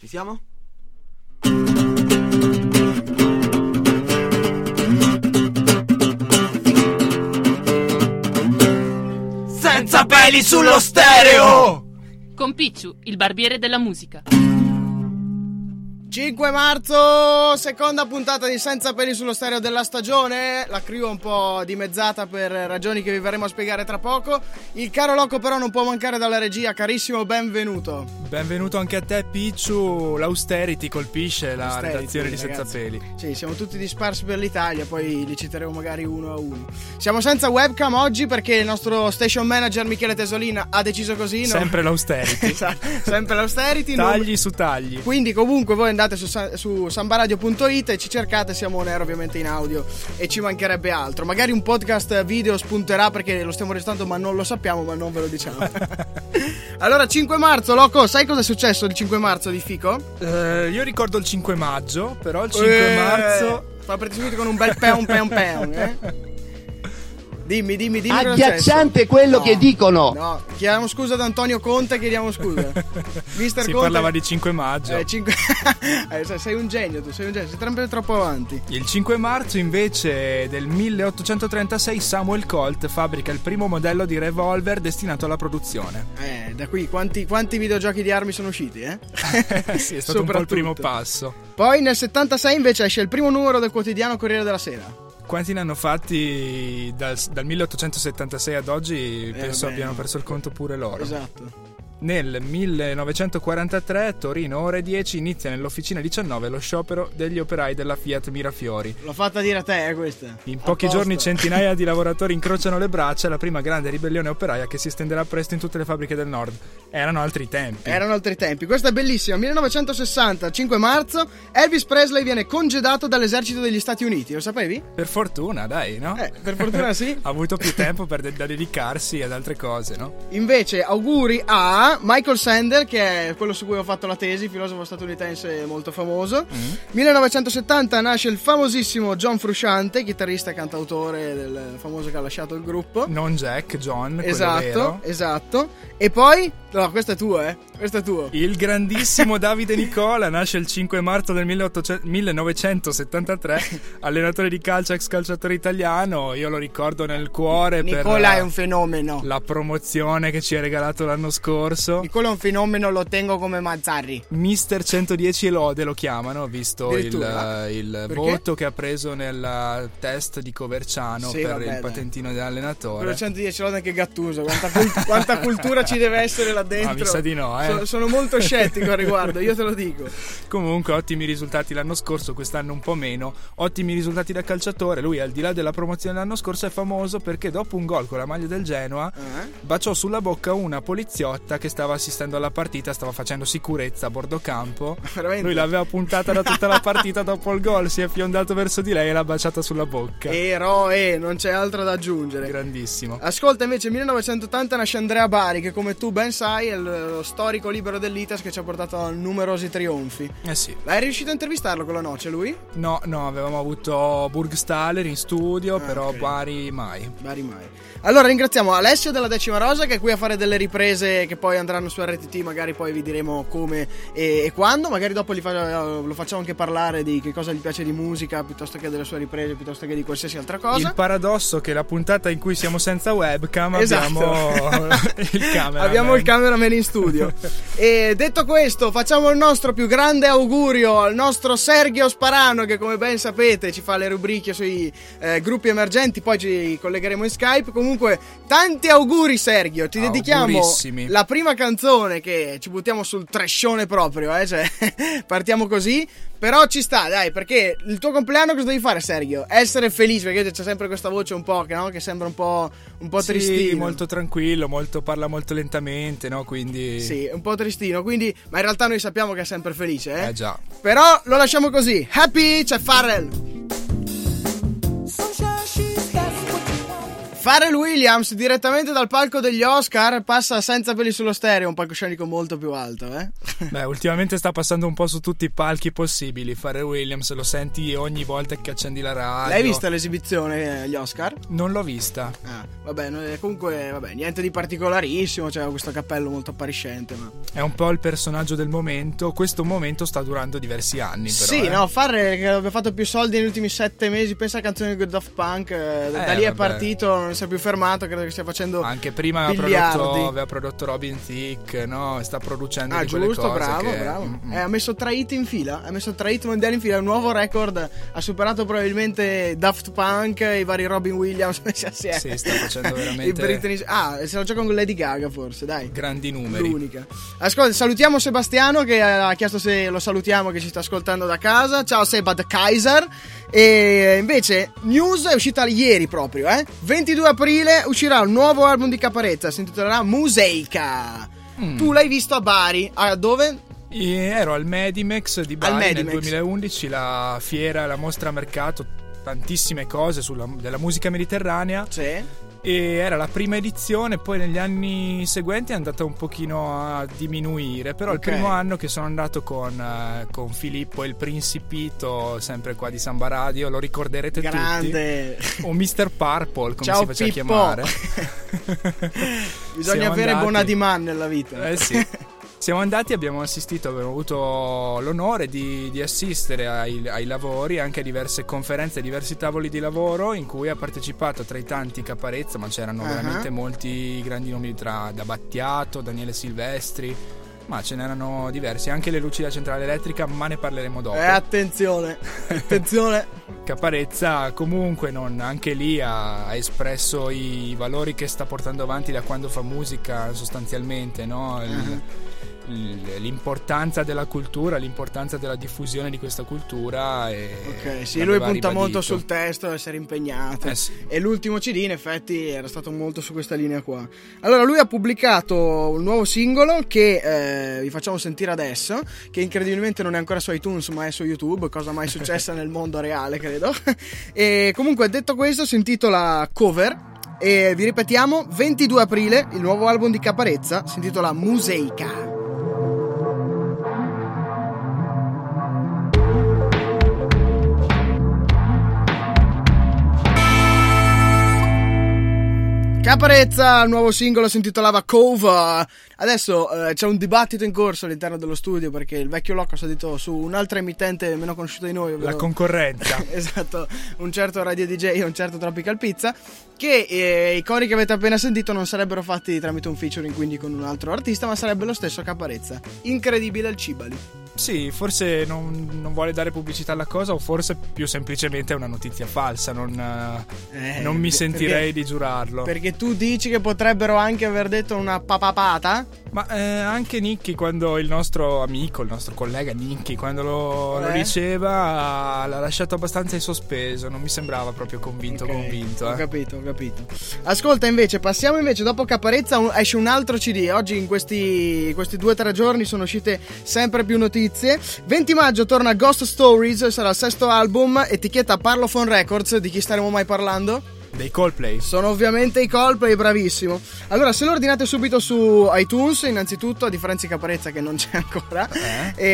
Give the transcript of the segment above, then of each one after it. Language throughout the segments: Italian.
Ci siamo? Senza peli sullo stereo! Con Picciu, il barbiere della musica. 5 marzo, seconda puntata di Senza peli sullo stereo della stagione. La crew è un po' dimezzata per ragioni che vi verremo a spiegare tra poco. Il caro Loco però non può mancare dalla regia, carissimo, benvenuto. Benvenuto anche a te Picciu, l'austerity colpisce la Austerity, redazione di Senza ragazzi. Peli. Sì, siamo tutti dispersi per l'Italia, poi li citeremo magari uno a uno. Siamo senza webcam oggi perché il nostro station manager Michele Tesolina ha deciso così. no? Sempre l'austerity. Esatto, sempre l'austerity. non- tagli su tagli. Quindi comunque voi andate su, sa- su sambaradio.it e ci cercate, siamo on air ovviamente in audio e ci mancherebbe altro. Magari un podcast video spunterà perché lo stiamo registrando ma non lo sappiamo, ma non ve lo diciamo. allora 5 marzo, Loco, sai cosa è successo il 5 marzo di Fico? Eh, io ricordo il 5 maggio, però il 5 Eh, marzo... Fa partire subito con un bel peon peon peon, eh? Dimmi, dimmi, dimmi. Agghiacciante quello No, che dicono. No, chiediamo scusa ad Antonio Conte, chiediamo scusa. Mister Si Conte. parlava di 5 maggio. Eh, cinque- eh, sei- un genio, tu sei un genio, sei sempre troppo avanti. Il 5 marzo invece del 1836 Samuel Colt fabbrica il primo modello di revolver destinato alla produzione. Eh, da qui quanti, quanti videogiochi di armi sono usciti, eh? sì, è stato un po' il primo passo. Poi nel 76 invece esce il primo numero del quotidiano Corriere della Sera. Quanti ne hanno fatti dal, dal 1876 ad oggi? Penso vabbè. abbiano perso il conto pure loro. Esatto. Nel 1943 Torino ore 10 inizia nell'officina 19 lo sciopero degli operai della Fiat Mirafiori. L'ho fatta dire a te, eh, questa. In pochi giorni centinaia di lavoratori incrociano le braccia la prima grande ribellione operaia che si estenderà presto in tutte le fabbriche del nord. Erano altri tempi. Erano altri tempi. Questa è bellissima. 1960, 5 marzo, Elvis Presley viene congedato dall'esercito degli Stati Uniti. Lo sapevi? Per fortuna, dai, no? Eh, per fortuna sì. ha avuto più tempo per de- da dedicarsi ad altre cose, no? Invece, auguri a Michael Sander, che è quello su cui ho fatto la tesi, filosofo statunitense molto famoso. Mm. 1970 nasce il famosissimo John Frusciante, chitarrista e cantautore del famoso che ha lasciato il gruppo. Non Jack, John, esatto, esatto. E poi, no, questo è tuo, eh. Questo è tuo. Il grandissimo Davide Nicola nasce il 5 marzo del 1800 1973, allenatore di calcio, ex calciatore italiano. Io lo ricordo nel cuore Nicola la, è un fenomeno. la promozione che ci ha regalato l'anno scorso. Nicola è un fenomeno, lo tengo come Mazzarri. Mister 110 e lode lo chiamano, visto il, il voto che ha preso nel test di Coverciano Sì, per vabbè, il patentino dell'allenatore. 110 lode anche Gattuso. Quanta, cult- quanta cultura ci deve essere là dentro? Ah, mi sa di no, eh. Sono, sono molto scettico al riguardo, io te lo dico. Comunque, ottimi risultati l'anno scorso, quest'anno un po' meno. Ottimi risultati da calciatore. Lui, al di là della promozione dell'anno scorso, è famoso perché dopo un gol con la maglia del Genoa Eh? baciò sulla bocca una poliziotta che stava assistendo alla partita, stava facendo sicurezza a bordo campo. Veramente? Lui l'aveva puntata da tutta la partita dopo il gol, si è fiondato verso di lei e l'ha baciata sulla bocca. Eroe, non c'è altro da aggiungere. Grandissimo. Ascolta, invece, 1980 nasce Andrea Bari, che come tu ben sai è lo storico libero dell'Itas che ci ha portato a numerosi trionfi. Eh sì. Hai riuscito a intervistarlo con la noce, lui? No, no, avevamo avuto Burgstaller in studio, Ah, però ok. Bari mai. Bari mai. Allora ringraziamo Alessio della Decima Rosa che è qui a fare delle riprese che poi andranno su RTT, magari poi vi diremo come e, e quando, magari dopo fa- lo facciamo anche parlare di che cosa gli piace di musica piuttosto che delle sue riprese, piuttosto che di qualsiasi altra cosa. Il paradosso è che la puntata in cui siamo senza webcam Esatto. abbiamo il camera. Abbiamo il cameraman in studio. e detto questo, facciamo il nostro più grande augurio al nostro Sergio Sparano, che come ben sapete ci fa le rubriche sui eh, gruppi emergenti. Poi ci collegheremo in Skype. Comunque, tanti auguri, Sergio. Ti dedichiamo la prima canzone che ci buttiamo sul trascione proprio. Eh? Cioè, partiamo così. Però ci sta, dai, perché il tuo compleanno cosa devi fare, Sergio? Essere felice, perché c'è sempre questa voce un po' che, no? che sembra un po', un po' Sì, tristino. molto tranquillo, molto, parla molto lentamente, no? Quindi... Sì, un po' tristino, quindi, ma in realtà noi sappiamo che è sempre felice, eh? Eh già. Però lo lasciamo così. Happy c'è Farrell. Pharrell Williams direttamente dal palco degli Oscar passa senza peli sullo stereo, un palcoscenico molto più alto, eh? Beh, ultimamente sta passando un po' su tutti i palchi possibili. Pharrell Williams lo senti ogni volta che accendi la radio. L'hai vista l'esibizione agli Oscar? Non l'ho vista. Ah, vabbè, comunque, vabbè, niente di particolarissimo, c'è cioè questo cappello molto appariscente, ma... È un po' il personaggio del momento. Questo momento sta durando diversi anni, però. Sì, eh. no, Pharrell che aveva fatto più soldi negli ultimi sette mesi, pensa a canzoni di Daft Punk, eh, da lì è partito, non si è più fermato, credo che stia facendo Anche prima aveva prodotto, aveva prodotto, Robin Thicke, no? Sta producendo ah, giusto, cose bravo, che... bravo. Mm-hmm. Eh, ha messo tre hit in fila, ha messo tre hit mondiali in fila, un nuovo record, ha superato probabilmente Daft Punk e i vari Robin Williams messi assieme. Sì, sta facendo veramente... Britney... Ah, se lo gioca con Lady Gaga forse, dai. Grandi numeri. L'unica. Ascolta, salutiamo Sebastiano che ha chiesto se lo salutiamo che ci sta ascoltando da casa. Ciao Sebad Kaiser. E invece, news è uscita ieri proprio, eh? 22 aprile uscirà un nuovo album di Caparezza, si intitolerà Museica. Mm. Tu l'hai visto a Bari, a dove? E ero al Medimex di Bari Medimex. nel 2011, la fiera, la mostra a mercato, tantissime cose sulla, della musica mediterranea. Sì e era la prima edizione, poi negli anni seguenti è andata un pochino a diminuire, però okay. il primo anno che sono andato con, uh, con, Filippo il Principito, sempre qua di Samba Radio, lo ricorderete Grande. tutti, o Mr. Purple come Ciao, si faceva Pippo. chiamare. Bisogna Siamo avere andati... buona di man nella vita. Eh sì. Siamo andati, abbiamo assistito, abbiamo avuto l'onore di, di assistere ai, ai, lavori, anche a diverse conferenze, diversi tavoli di lavoro in cui ha partecipato tra i tanti Caparezza, ma c'erano uh-huh. veramente molti grandi nomi tra da Battiato, Daniele Silvestri, ma ce n'erano diversi, anche le luci della centrale elettrica, ma ne parleremo dopo. Eh, attenzione, attenzione. Caparezza comunque non, anche lì ha, ha, espresso i valori che sta portando avanti da quando fa musica sostanzialmente, no? Il, uh-huh l'importanza della cultura, l'importanza della diffusione di questa cultura. E ok, sì, lui punta ribadito. molto sul testo, essere impegnato. Eh sì. E l'ultimo CD, in effetti, era stato molto su questa linea qua. Allora, lui ha pubblicato un nuovo singolo che eh, vi facciamo sentire adesso, che incredibilmente non è ancora su iTunes, ma è su YouTube, cosa mai successa nel mondo reale, credo. E comunque, detto questo, si intitola Cover. E vi ripetiamo, 22 aprile, il nuovo album di Caparezza si intitola Museica. Caparezza, il nuovo singolo si intitolava Cove. Adesso eh, c'è un dibattito in corso all'interno dello studio perché il vecchio Loco ha salito su un'altra emittente meno conosciuta di noi. Ovvero... La concorrenza. esatto, un certo Radio DJ e un certo Tropical Pizza. Che eh, i cori che avete appena sentito non sarebbero fatti tramite un featuring, quindi con un altro artista, ma sarebbe lo stesso Caparezza. Incredibile il Cibali. Sì, forse non, non, vuole dare pubblicità alla cosa, o forse più semplicemente è una notizia falsa. Non, eh, non mi sentirei perché, di giurarlo. Perché tu dici che potrebbero anche aver detto una papapata? Ma eh, anche Nicky, quando il nostro amico, il nostro collega Nicky, quando lo, eh? lo diceva, l'ha lasciato abbastanza in sospeso. Non mi sembrava proprio convinto. Okay, convinto eh. Ho capito, ho capito. Ascolta, invece, passiamo invece dopo Caparezza. esce un altro CD. Oggi, in questi, questi due o tre giorni, sono uscite sempre più notizie. 20 maggio torna Ghost Stories, sarà il sesto album. Etichetta Parlophone Records. Di chi staremo mai parlando? Dei Coldplay. Sono ovviamente i Coldplay, bravissimo. Allora, se lo ordinate subito su iTunes, innanzitutto, a differenza di Caparezza che non c'è ancora, eh? e,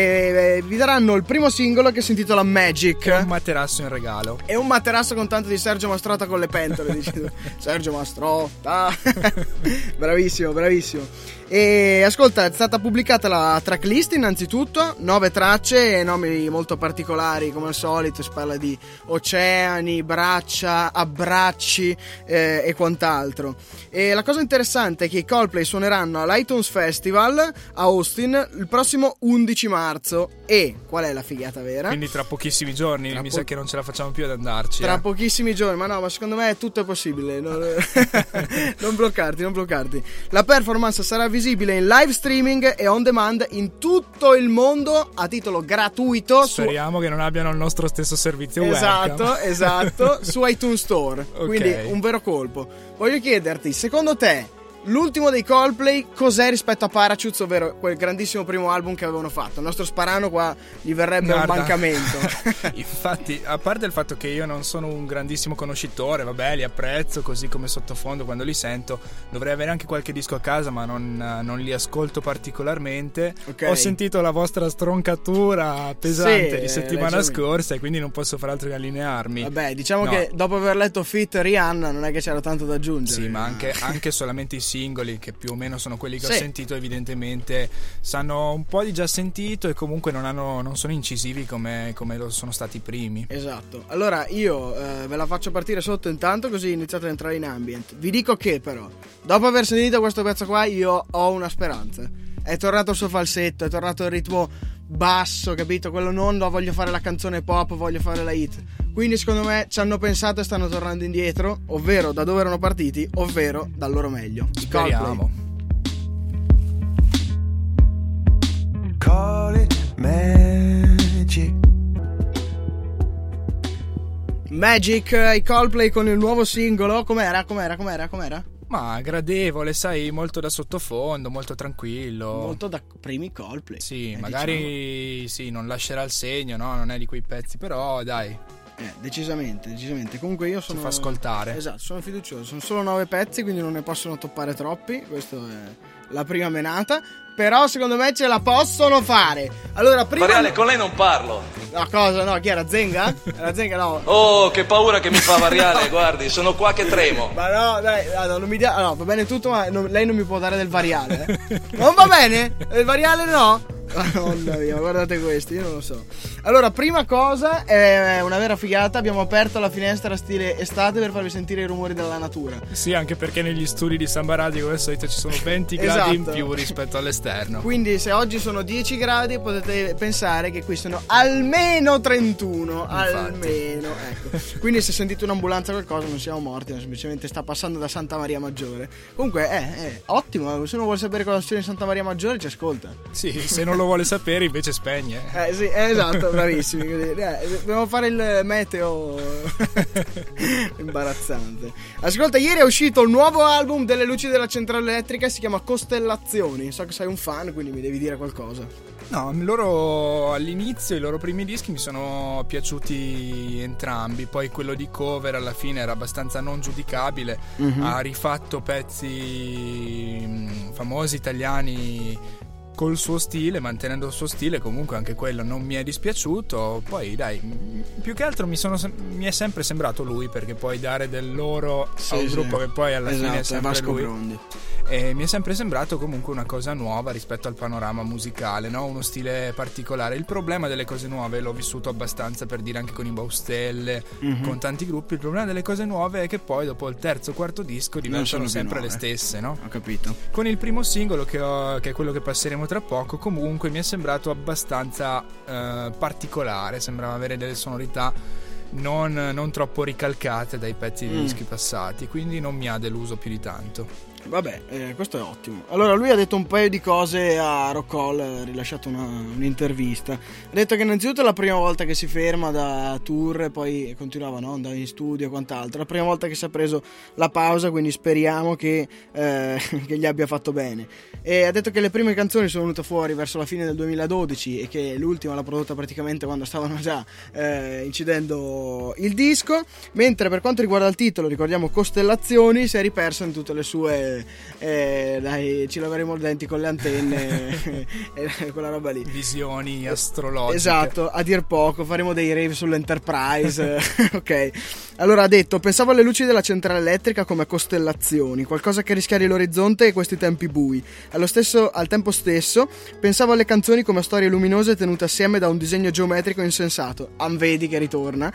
eh, vi daranno il primo singolo che si intitola Magic. È un materasso in regalo. È un materasso con tanto di Sergio Mastrota con le pentole. Sergio Mastrota. bravissimo, bravissimo. E ascolta, è stata pubblicata la tracklist innanzitutto, nove tracce e nomi molto particolari come al solito, si parla di oceani, braccia, abbracci eh, e quant'altro. E la cosa interessante è che i Coldplay suoneranno all'iTunes Festival a Austin il prossimo 11 marzo e qual è la figata vera? Quindi tra pochissimi giorni, tra mi po- sa che non ce la facciamo più ad andarci. Tra eh. pochissimi giorni, ma no, ma secondo me tutto è possibile, non, non bloccarti, non bloccarti. La performance sarà visibile in live streaming e on demand in tutto il mondo a titolo gratuito. Speriamo su... che non abbiano il nostro stesso servizio esatto, webcam. Esatto, su iTunes Store. Okay. Quindi un vero colpo. Voglio chiederti, secondo te l'ultimo dei Coldplay cos'è rispetto a Parachutes, ovvero quel grandissimo primo album che avevano fatto. Il nostro sparano qua gli verrebbe Guarda. un mancamento. Infatti, a parte il fatto che io non sono un grandissimo conoscitore, vabbè, li apprezzo così come sottofondo quando li sento. Dovrei avere anche qualche disco a casa, ma non, non li ascolto particolarmente. Ok. Ho sentito la vostra stroncatura pesante Sì, di settimana leggermente. scorsa e quindi non posso fare altro che allinearmi. Vabbè, diciamo No. che dopo aver letto Fit Rihanna non è che c'era tanto da aggiungere. Sì, ma anche, anche solamente i singoli, che più o meno sono quelli che ho Sì. sentito, evidentemente sanno un po' di già sentito e comunque non, hanno- non sono incisivi come, come lo sono stati i primi. Esatto. Allora io eh, ve la faccio partire sotto intanto così iniziate ad entrare in ambient. Vi dico che però, dopo aver sentito questo pezzo qua, io ho una speranza. È tornato il suo falsetto, è tornato il ritmo basso, capito? Quello non lo voglio fare la canzone pop, voglio fare la hit. Quindi secondo me ci hanno pensato e stanno tornando indietro, ovvero da dove erano partiti, ovvero dal loro meglio. Speriamo. Magic. Magic, eh, i Coldplay con il nuovo singolo, com'era? Com'era? Com'era? Com'era? Ma gradevole, sai, molto da sottofondo, molto tranquillo. Molto da primi Coldplay. Sì, eh, magari sì, non lascerà il segno, no? Non è di quei pezzi, però dai, diciamo. Eh, decisamente, decisamente. Comunque io sono. fa ascoltare. Esatto, sono fiducioso. Sono solo nove pezzi, quindi non ne possono toppare troppi. Questa è la prima menata. Però secondo me ce la possono fare. Allora, prima. Variale, con lei non parlo. No, cosa? No, chi era? Zenga? Era Zenga? No. Oh, che paura che mi fa Variale, guardi, sono qua che tremo. Ma no, dai, no, non mi dia- no, va bene tutto, ma non- lei non mi può dare del variale. eh. Non va bene? Il variale no? Madonna mia, guardate questi, io non lo so. Allora, prima cosa, è una vera figata. Abbiamo aperto la finestra stile estate per farvi sentire i rumori della natura. Sì, anche perché negli studi di Samba Radio come al solito ci sono 20 gradi in Esatto. più rispetto all'esterno. Quindi, se oggi sono 10 gradi, potete pensare che qui sono almeno 31. Almeno, ecco. Quindi, se sentite un'ambulanza o qualcosa, non siamo morti, ma semplicemente sta passando da Santa Maria Maggiore. Comunque, è, è ottimo. Se uno vuole sapere cosa succede in Santa Maria Maggiore, ci ascolta. Sì, se non lo vuole sapere invece spegne. Eh sì, eh, esatto, bravissimi. Eh, dobbiamo fare il meteo imbarazzante. Ascolta, ieri è uscito il nuovo album delle luci della centrale elettrica, si chiama Costellazioni. So che sei un fan, quindi mi devi dire qualcosa. No, loro all'inizio i loro primi dischi mi sono piaciuti entrambi, poi quello di cover alla fine era abbastanza non giudicabile, ha rifatto pezzi mm, famosi italiani col suo stile, mantenendo il suo stile, comunque anche quello non mi è dispiaciuto. Poi dai, più che altro mi, sono mi è sempre sembrato lui perché poi dare del loro a un sì. gruppo che poi alla fine è Esatto, sempre Vasco lui. Brondi. E mi è sempre sembrato comunque una cosa nuova rispetto al panorama musicale, no? uno stile particolare. Il problema delle cose nuove l'ho vissuto abbastanza per dire anche con i Baustelle, Mhm. con tanti gruppi. Il problema delle cose nuove è che poi dopo il terzo quarto disco diventano sempre le nuove. stesse, no? Ho capito. Con il primo singolo, che, ho- che è quello che passeremo tra poco, comunque mi è sembrato abbastanza eh, particolare. Sembrava avere delle sonorità non, non troppo ricalcate dai pezzi di Mm. dischi passati, quindi non mi ha deluso più di tanto. Vabbè, eh, questo è ottimo. Allora, lui ha detto un paio di cose a Rockall, ha rilasciato una- un'intervista. Ha detto che innanzitutto è la prima volta che si ferma da tour e poi continuava no? andare in studio e quant'altro. È la prima volta che si è preso la pausa, quindi speriamo che, eh, che gli abbia fatto bene. E ha detto che le prime canzoni sono venute fuori verso la fine del 2012 e che l'ultima l'ha prodotta praticamente quando stavano già eh, incidendo il disco. Mentre per quanto riguarda il titolo, ricordiamo Costellazioni, si è riperso in tutte le sue. Eh, dai, ci laveremo i denti con le antenne e quella roba lì. Visioni astrologiche. Esatto, a dir poco, faremo dei rave sull'Enterprise. ok. Allora ha detto: Pensavo alle luci della centrale elettrica come costellazioni, qualcosa che rischiari l'orizzonte e questi tempi bui. Allo stesso, al tempo stesso, pensavo alle canzoni come storie luminose tenute assieme da un disegno geometrico insensato. Am vedi che ritorna.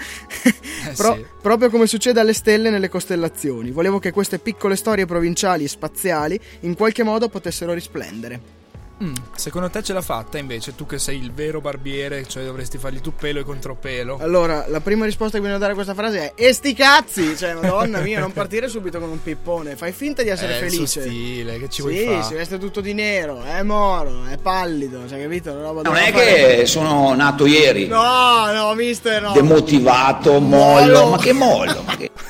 Pro- sì. Proprio come succede alle stelle nelle costellazioni. Volevo che queste piccole storie provinciali e spaziali in qualche modo potessero risplendere. Mm, secondo te ce l'ha fatta invece? Tu che sei il vero barbiere, cioè dovresti fargli tu pelo e contropelo. Allora, la prima risposta che bisogna dare a questa frase è E sti cazzi! Cioè, madonna mia, non partire subito con un pippone. Fai finta di essere il suo felice. stile, che ci vuoi Sì, fare? si veste tutto di nero, è moro, è pallido, cioè, capito? Una roba Non da è fare- che sono nato ieri, No, no, mister, no. demotivato, Mollo. mollo, ma che mollo? Ma che...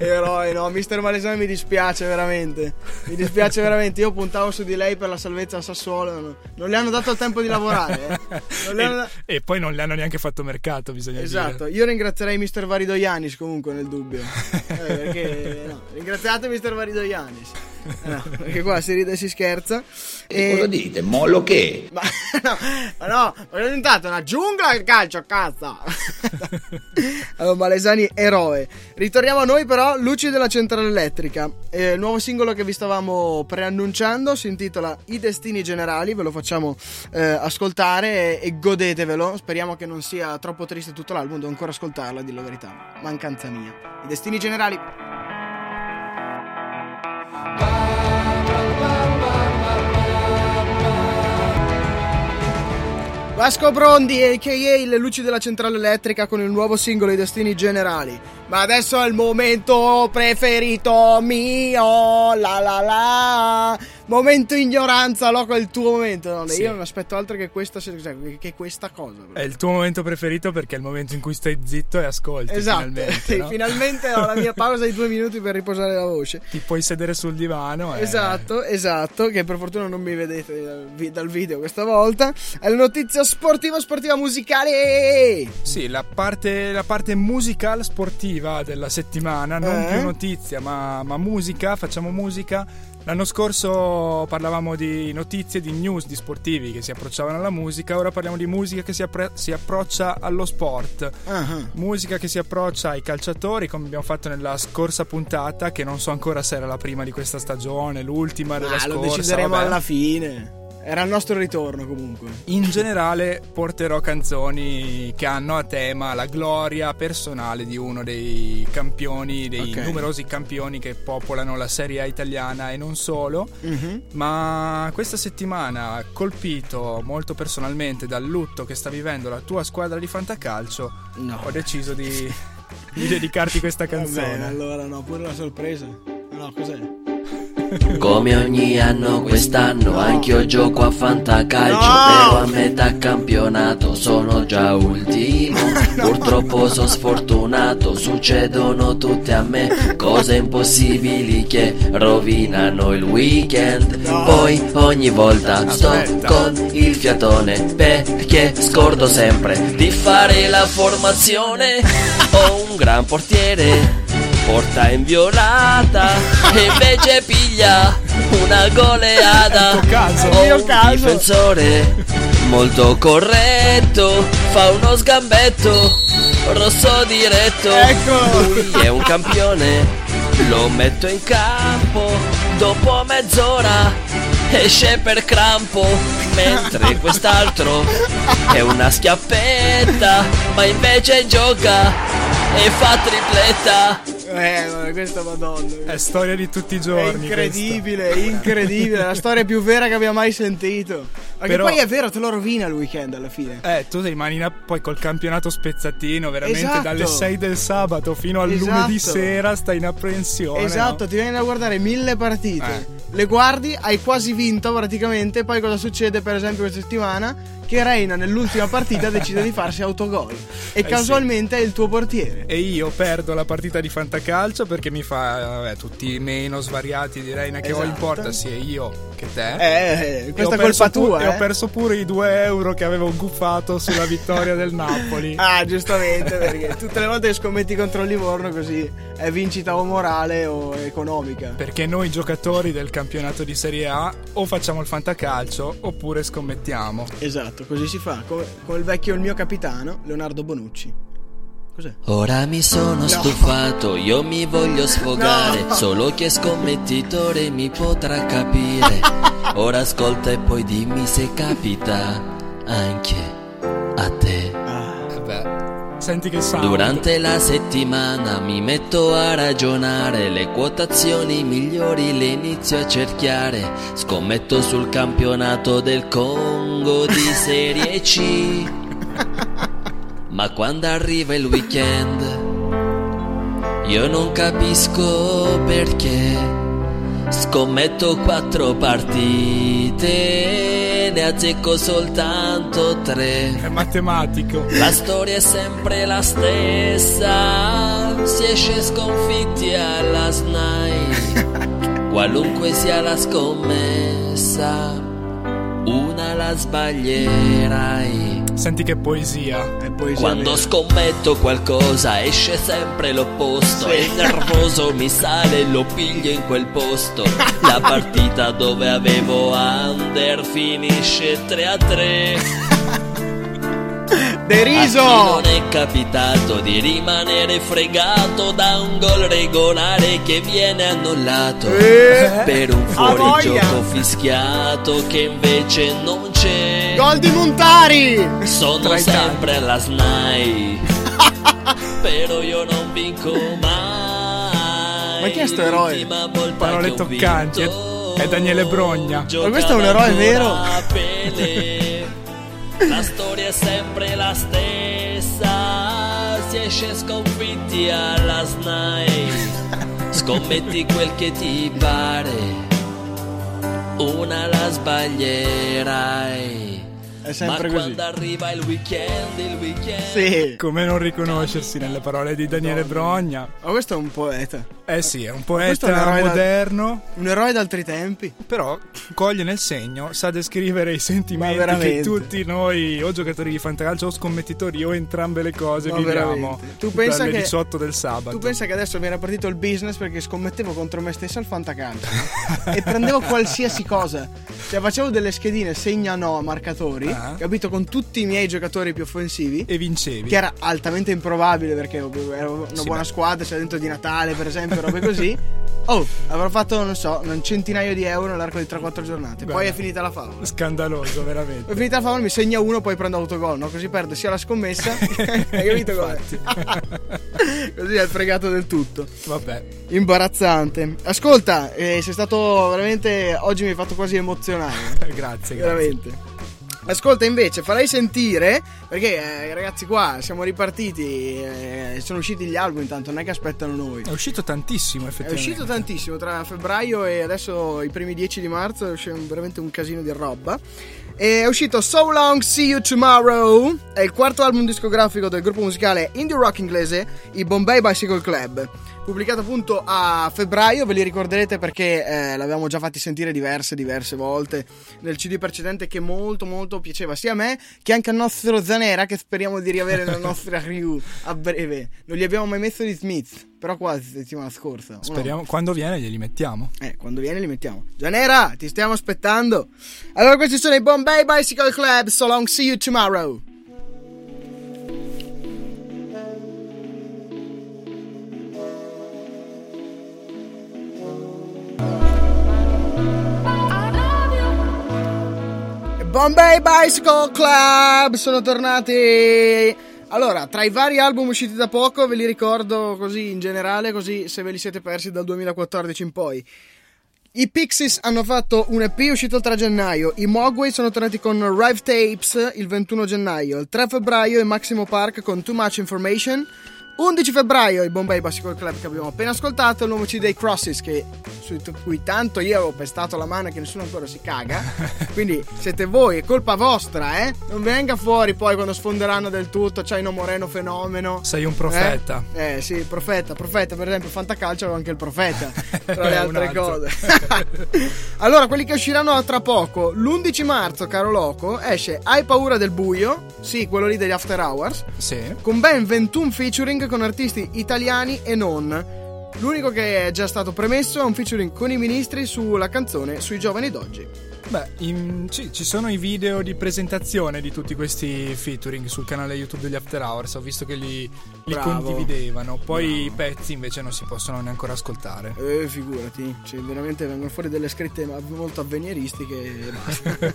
Eroe, no, mister Malesani mi dispiace veramente. Mi dispiace veramente. Io puntavo su di lei per la salvezza a Sassuolo. no. Non le hanno dato il tempo di lavorare. eh. Non le hanno E, e poi non le hanno neanche fatto mercato, bisogna Esatto, dire. io ringrazierei mister Varido Ianis comunque nel dubbio. Eh, perché no, ringraziate mister Varido Ianis. Eh, no, perché qua si ride e si scherza. E- Cosa dite? Mollo che? Ma no, ma no, ma è diventato una giungla il calcio, cazzo. allora, Malesani eroe. Ritorniamo a noi però, Luci della centrale elettrica. Eh, il nuovo singolo che vi stavamo preannunciando si intitola I destini generali, ve lo facciamo eh, ascoltare e, e godetevelo. Speriamo che non sia troppo triste tutto l'album, devo ancora ascoltarla, a dire la verità. Mancanza mia. I destini generali. Vasco Brondi, a.k.a. le luci della centrale elettrica con il nuovo singolo I Destini Generali. Ma adesso è il momento preferito mio, la la la. Momento ignoranza, loco, è il tuo momento. No, Sì. Io non aspetto altro che questa, che- che questa cosa. È il tuo momento preferito perché è il momento in cui stai zitto e ascolti. Esatto, Finalmente, Sì, no? finalmente ho la mia pausa di due minuti per riposare la voce. Ti puoi sedere sul divano. e- Esatto, esatto, che per fortuna non mi vedete dal, dal video questa volta. È la notizia sportiva, sportiva musicale. Sì, la parte, la parte musical sportiva della settimana, non Eh? più notizia, ma, ma musica, facciamo musica. L'anno scorso parlavamo di notizie, di news, di sportivi che si approcciavano alla musica, ora parliamo di musica che si, appre- si approccia allo sport. Ah, Musica che si approccia ai calciatori, come abbiamo fatto nella scorsa puntata, che non so ancora se era la prima di questa stagione, l'ultima della Ah, lo scorsa. decideremo vabbè. alla fine. Era il nostro ritorno comunque. In generale porterò canzoni che hanno a tema la gloria personale di uno dei campioni, dei Ok. numerosi campioni che popolano la Serie A italiana e non solo. Mhm. Ma questa settimana, colpito molto personalmente dal lutto che sta vivendo la tua squadra di fantacalcio, No. ho deciso di, di dedicarti questa canzone. allora no, pure la sorpresa. No, cos'è? Come ogni anno quest'anno anch'io gioco a fantacalcio No! Però a metà campionato sono già ultimo Purtroppo sono sfortunato, succedono tutte a me Cose impossibili che rovinano il weekend No! Poi ogni volta sto Aspetta. con il fiatone Perché scordo sempre di fare la formazione Ho un gran portiere porta inviolata e invece piglia una goleada. Caso. Ho Il mio un caso. difensore molto corretto, fa uno sgambetto, rosso diretto. Eccolo. Lui è un campione, lo metto in campo, dopo mezz'ora esce per crampo, mentre quest'altro è una schiappetta, ma invece gioca e fa tripletta. Eh, questa madonna. È storia di tutti i È giorni. incredibile, incredibile, la storia più vera che abbia mai sentito. Che Però- poi è vero, te lo rovina il weekend alla fine. Eh, tu rimani in- poi col campionato spezzatino, veramente Esatto. dalle 6 del sabato fino al Esatto. lunedì sera stai in apprensione. Esatto, no? ti viene da guardare mille partite. Eh. Le guardi, hai quasi vinto praticamente. Poi cosa succede, per esempio, questa settimana? Che Reina nell'ultima partita decide di farsi autogol. E Eh, casualmente è il tuo portiere. E io perdo la partita di fantacalcio perché mi fa vabbè, tutti i meno svariati di Reina che ho in Esatto. porta, sia io che te. Eh, E questa è colpa tua. E ho perso pure i 2 euro che avevo guffato sulla vittoria del Napoli. Ah, giustamente, perché tutte le volte che scommetti contro il Livorno così è vincita o morale o economica. Perché noi giocatori del campionato di Serie A o facciamo il fantacalcio oppure scommettiamo. Esatto, così si fa. Come, come il vecchio il mio capitano, Leonardo Bonucci. Cos'è? Ora mi sono stufato, io mi voglio sfogare. No. Solo chi è scommettitore mi potrà capire. Ora ascolta e poi dimmi se capita anche a te. Vabbè, senti che sound. Durante la settimana mi metto a ragionare, le quotazioni migliori le inizio a cerchiare. Scommetto sul campionato del Congo di Serie C. Ma quando arriva il weekend, io non capisco perché. Scommetto quattro partite ne azzecco soltanto tre. È matematico. La storia è sempre la stessa, si esce sconfitti alla SNAI, qualunque sia la scommessa, una la sbaglierai. Senti che poesia. È poesia Quando vera. scommetto qualcosa esce sempre l'opposto E nervoso mi sale e lo piglio in quel posto La partita dove avevo under finisce 3 a 3 Deriso! Non è capitato di rimanere fregato da un gol regolare che viene annullato Eh, Per un fuorigioco fischiato che invece non c'è Gol di Montari! sono sempre alla SNAI Però io non vinco mai Ma chi è sto eroe? Parole toccanti, è Daniele Brogna. Ma questo è un eroe vero? La storia è sempre la stessa. Si esce sconfitti alla SNAI Scommetti quel che ti pare. Una la sbaglierai È sempre ma così. quando arriva il weekend, il weekend Sì. Come non riconoscersi nelle parole di Daniele Brogna? Ma questo è un poeta. Eh sì, è un questo è un poeta eroe da- moderno, Un eroe d'altri tempi. però coglie nel segno, sa descrivere i sentimenti che tutti noi, o giocatori di fantacalcio o scommettitori, o entrambe le cose Ma viviamo veramente. Tu pensa dalle che- 18 del sabato. Tu pensa che adesso mi era partito il business perché scommettevo contro me stesso al fantacalcio e prendevo qualsiasi cosa. Cioè facevo delle schedine segna no a marcatori, Capito, con tutti i miei giocatori più offensivi. E vincevi. Che era altamente improbabile perché era una Sì, buona beh. squadra, c'è dentro di Natale, per esempio, robe così. Oh, avrò fatto, non so, un centinaio di euro nell'arco di 3-4 giornate. Poi Beh. è finita la favola. Scandaloso, veramente. È finita la favola, mi segna uno, poi prendo autogol, no? Così perde sia la scommessa. Hai capito com'è? Così è fregato del tutto. Vabbè. Imbarazzante. Ascolta, eh, sei stato veramente. Oggi mi hai fatto quasi emozionare. Grazie, grazie. veramente. Ascolta invece, farai sentire, perché eh, ragazzi qua siamo ripartiti, eh, sono usciti gli album intanto, non è che aspettano noi. È uscito tantissimo, È effettivamente. uscito tantissimo, tra febbraio e adesso i primi 10 di marzo è uscito veramente un casino di roba. E è uscito So Long See You Tomorrow, è il quarto album discografico del gruppo musicale indie rock inglese, i Bombay Bicycle Club. Pubblicato appunto a febbraio, ve li ricorderete perché eh, l'avevamo già fatti sentire diverse, diverse volte nel CD precedente che molto molto piaceva sia a me che anche al nostro Zanera che speriamo di riavere nella nostra crew a breve. Non gli abbiamo mai messo di Smith, però quasi settimana scorsa. o no? Speriamo, quando viene glieli mettiamo. Eh, quando viene li mettiamo. Gianera, ti stiamo aspettando. Allora, questi sono i Bombay Bicycle Club. So long, see you tomorrow. Bombay Bicycle Club sono tornati. Allora, tra i vari album usciti da poco, ve li ricordo così in generale, così se ve li siete persi dal 2014 in poi. I Pixies hanno fatto un EP uscito il 3 gennaio, i Mogwai sono tornati con Rive Tapes il 21 gennaio, il 3 febbraio i Maximo Park con Too Much Information, 11 febbraio i Bombay Bicycle Club che abbiamo appena ascoltato, il nuovo CD dei Crosses che, su cui tanto io avevo pestato la mano che nessuno ancora si caga, quindi siete voi, è colpa vostra, eh? Non venga fuori poi quando sfonderanno del tutto, c'hai No Moreno fenomeno. Sei un profeta. Eh, eh, sì, profeta, profeta, per esempio, Fantacalcio aveva anche il profeta, tra le Un altre cose. allora, quelli che usciranno tra poco, l'11 marzo, caro Loco, esce Hai paura del buio, sì, quello lì degli After Hours, Sì. con ben 21 featuring con artisti italiani e non. L'unico che è già stato premesso è un featuring con i ministri sulla canzone Sui giovani d'oggi. Beh, in- sì, ci sono i video di presentazione di tutti questi featuring sul canale YouTube degli After Hours. Ho visto che li, li condividevano. Poi i pezzi invece non si possono neanche ascoltare. Eh, figurati, cioè, veramente vengono fuori delle scritte molto avvenieristiche e basta.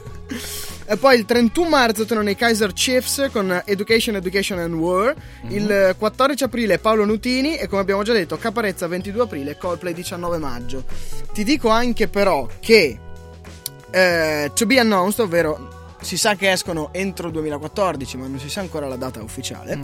e poi il 31 marzo tornano i Kaiser Chiefs con Education, Education and War. Il 14 aprile Paolo Nutini e come abbiamo già detto Caparezza 22 aprile, Coldplay 19 maggio. Ti dico anche però che eh, To Be Announced, ovvero si sa che escono entro il 2014, ma non si sa ancora la data ufficiale.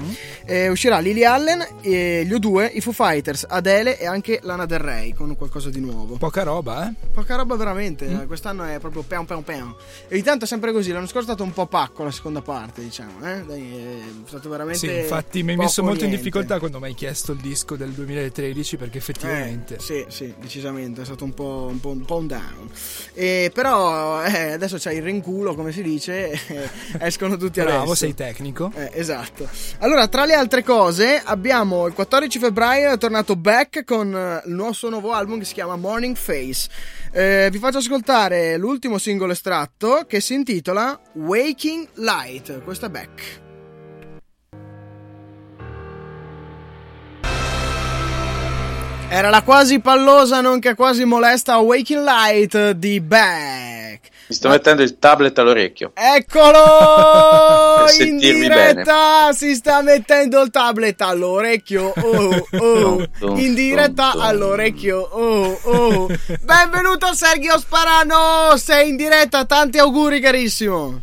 Eh, uscirà Lily Allen, e gli U2, i Foo Fighters, Adele e anche Lana Del Rey con qualcosa di nuovo. Poca roba, eh? Poca roba veramente, eh, quest'anno è proprio peon peon peon. E di tanto è sempre così, l'anno scorso è stato un po' pacco la seconda parte, diciamo, eh? Dai, è stato veramente Sì, infatti mi hai messo molto in niente. difficoltà quando mi hai chiesto il disco del 2013 perché effettivamente... Eh, sì, sì, decisamente, è stato un po' un, po', un po' un down. E però eh, adesso c'hai il rinculo, come si dice, eh, escono tutti adesso. Bravo, sei tecnico. Eh, esatto. Allora, tra le altre cose, abbiamo il 14 febbraio è tornato Beck con eh, il nuovo, suo nuovo album che si chiama Morning Face. Eh, vi faccio ascoltare l'ultimo singolo estratto che si intitola Waking Light. Questo è Beck. Era la quasi pallosa, nonché quasi molesta Waking Light di Beck. Mi sto mettendo il tablet all'orecchio. Eccolo! Per in diretta si sta mettendo il tablet all'orecchio. Oh, oh. In diretta all'orecchio. Oh, oh. Benvenuto Sergio Sparano! Sei in diretta, tanti auguri carissimo.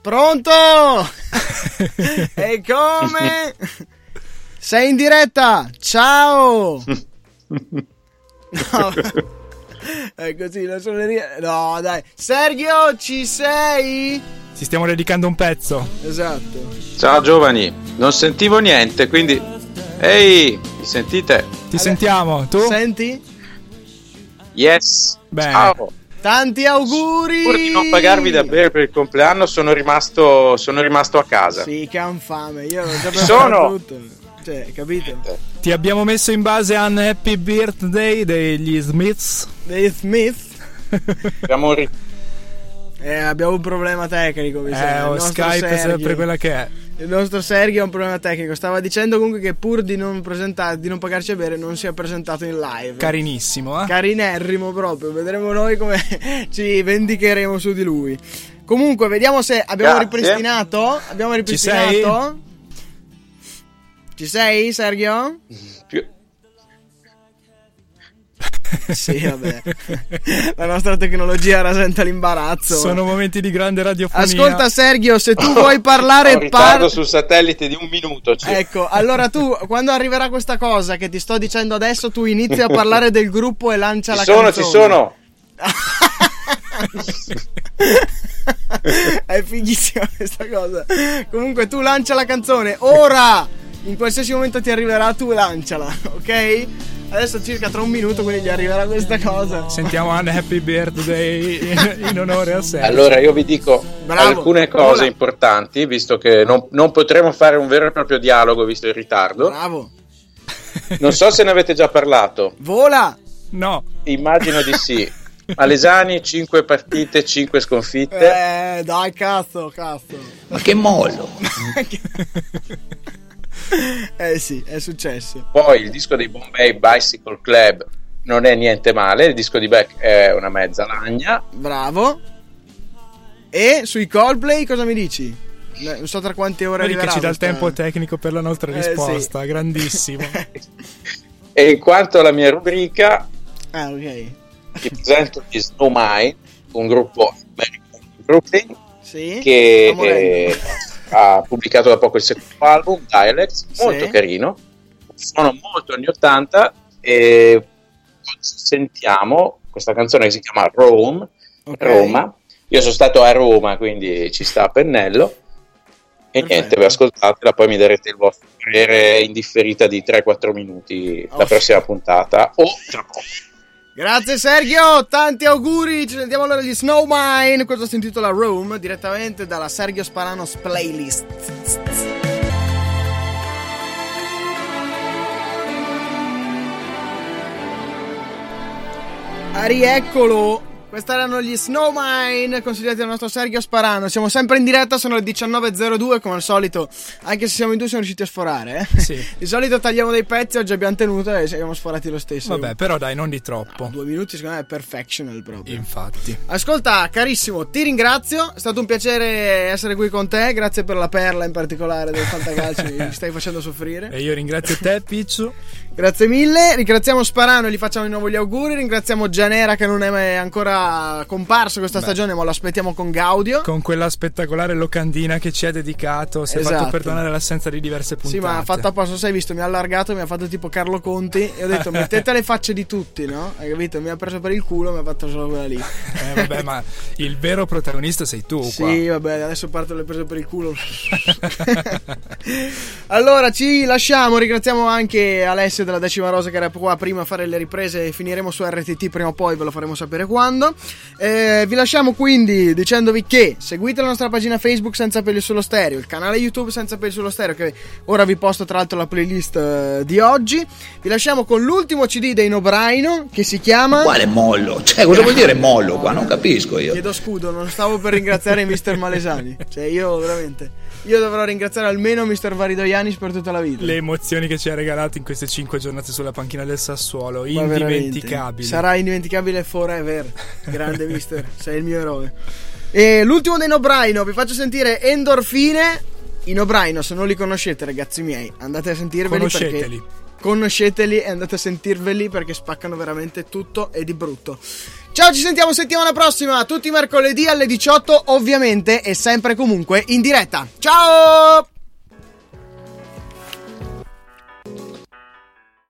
Pronto? e come? Sei in diretta? Ciao! No. È così, la suoneria. No, dai. Sergio, ci sei? Ci stiamo dedicando un pezzo. Esatto. Ciao giovani, non sentivo niente, quindi... Ehi, mi sentite? Ti sentiamo, tu? Senti? Yes. Bene. Ciao. Tanti auguri! Pur di non pagarvi da bere per il compleanno, sono rimasto, sono rimasto a casa. Sì, che infame. Io l'ho già Ci sono! tutto. Cioè, capito? Ti abbiamo messo in base a un Happy Birthday degli Smiths. Dei Smith. Abbiamo un ri- Eh, abbiamo un problema tecnico. Mi Eh. Il oh, Skype è Sergio- sempre quella che è. Il nostro Sergio ha un problema tecnico. Stava dicendo comunque che pur di non, di non pagarci a bere, non si è presentato in live. Carinissimo, eh? Carinerrimo proprio. Vedremo noi come ci vendicheremo su di lui. Comunque, vediamo se abbiamo Grazie. ripristinato. Abbiamo ripristinato. Ci sei, Sergio? più- Sì, vabbè. La nostra tecnologia rasenta l'imbarazzo. Sono momenti di grande radiofonia. Ascolta, Sergio, se tu vuoi Ho parlare, un ritardo parla. sul satellite di un minuto. cioè. Ecco, allora tu, quando arriverà questa cosa che ti sto dicendo adesso, tu inizi a parlare del gruppo e lancia Ci la sono, canzone. ci sono. È fighissima questa cosa. Comunque tu lancia la canzone ora. In qualsiasi momento ti arriverà, tu lanciala, ok? Adesso circa tra un minuto, quindi gli arriverà questa cosa. Sentiamo un Happy Birthday in, onore a Sergio. Allora io vi dico Bravo. alcune cose Vola. importanti, visto che non, non potremo fare un vero e proprio dialogo visto il ritardo. Bravo. Non so se ne avete già parlato, Vola. No, immagino di sì. Alesani, 5 partite, 5 sconfitte. Eh, dai, cazzo, cazzo. Ma che mollo! eh sì, è successo. Poi il disco dei Bombay Bicycle Club non è niente male, il disco di Beck è una mezza lagna. Bravo. E sui Coldplay cosa mi dici? Non so tra quante ore vedi che ci dà il tempo tecnico per la nostra Eh, risposta. sì. Grandissimo. E in quanto alla mia rubrica, Ah, ok. vi presento gli Snowmine, un gruppo americano di Brooklyn Sì. che eh, ha pubblicato da poco il secondo album, Dialects, molto Sì. carino. Sono molto anni 80 e sentiamo questa canzone che si chiama Rome, Ok. Roma. Io sono stato a Roma, quindi ci sta a pennello. E Perfetto. niente, voi ascoltatela, poi mi darete il vostro parere in differita di 3-4 minuti la Oh. prossima puntata. O tra poco. Grazie Sergio, tanti auguri. Ci sentiamo allora gli Snowmine. Questo si intitola Rome direttamente dalla Sergio Sparanos playlist. Ah, rieccolo. Questi erano gli Snowmine consigliati dal nostro Sergio Sparano. Siamo sempre in diretta, sono le 19.02 come al solito. Anche se siamo in due siamo riusciti a sforare. Eh? Sì. Di solito tagliamo dei pezzi, oggi abbiamo tenuto e siamo sforati lo stesso. Vabbè, però dai, non di troppo. Due minuti secondo me è perfectional proprio. Infatti. Ascolta, carissimo, ti ringrazio. È stato un piacere essere qui con te. Grazie per la perla in particolare del Fantacalcio. mi stai facendo soffrire. E io ringrazio te, Picciu. Grazie mille. Ringraziamo Sparano e gli facciamo di nuovo gli auguri. Ringraziamo Gianera che non è ancora comparso questa Beh. stagione, ma lo aspettiamo con Gaudio. Con quella spettacolare locandina che ci ha dedicato, si è Esatto. fatto perdonare l'assenza di diverse puntate. Sì, ma ha fatto apposta, sai, visto, mi ha allargato, mi ha fatto tipo Carlo Conti e ho detto mettete le facce di tutti, no? Hai capito? Mi ha preso per il culo, mi ha fatto solo quella lì. Eh, vabbè, ma il vero protagonista sei tu qua. Sì, vabbè, adesso parto le prese per il culo. allora, ci lasciamo. Ringraziamo anche Alessio della Decima Rosa che era qua prima a fare le riprese. e Finiremo su RTT prima o poi, ve lo faremo sapere quando. Eh, vi lasciamo quindi dicendovi che seguite la nostra pagina Facebook Senza Peli sullo Stereo, il canale YouTube Senza Peli sullo Stereo, che ora vi posto tra l'altro la playlist eh, di oggi. Vi lasciamo con l'ultimo CD dei Nobraino che si chiama. Quale mollo? Cioè, cosa vuol dire mollo qua? Non capisco io. Chiedo scudo, non stavo per ringraziare Mister Malesani. Cioè, io veramente. Io dovrò ringraziare almeno Mister Varidoianis per tutta la vita. Le emozioni che ci ha regalato in queste cinque giornate sulla panchina del Sassuolo, Ma veramente. indimenticabili. Sarà indimenticabile forever. Grande Mister, sei il mio eroe. E l'ultimo dei Nobraino, vi faccio sentire Endorfine. I Nobraino, se non li conoscete, ragazzi miei, andate a sentirveli Conosceteli. perché conosceteli e andate a sentirveli perché spaccano veramente tutto e di brutto. Ciao, ci sentiamo settimana prossima, tutti i mercoledì alle 18, ovviamente e sempre comunque in diretta. Ciao!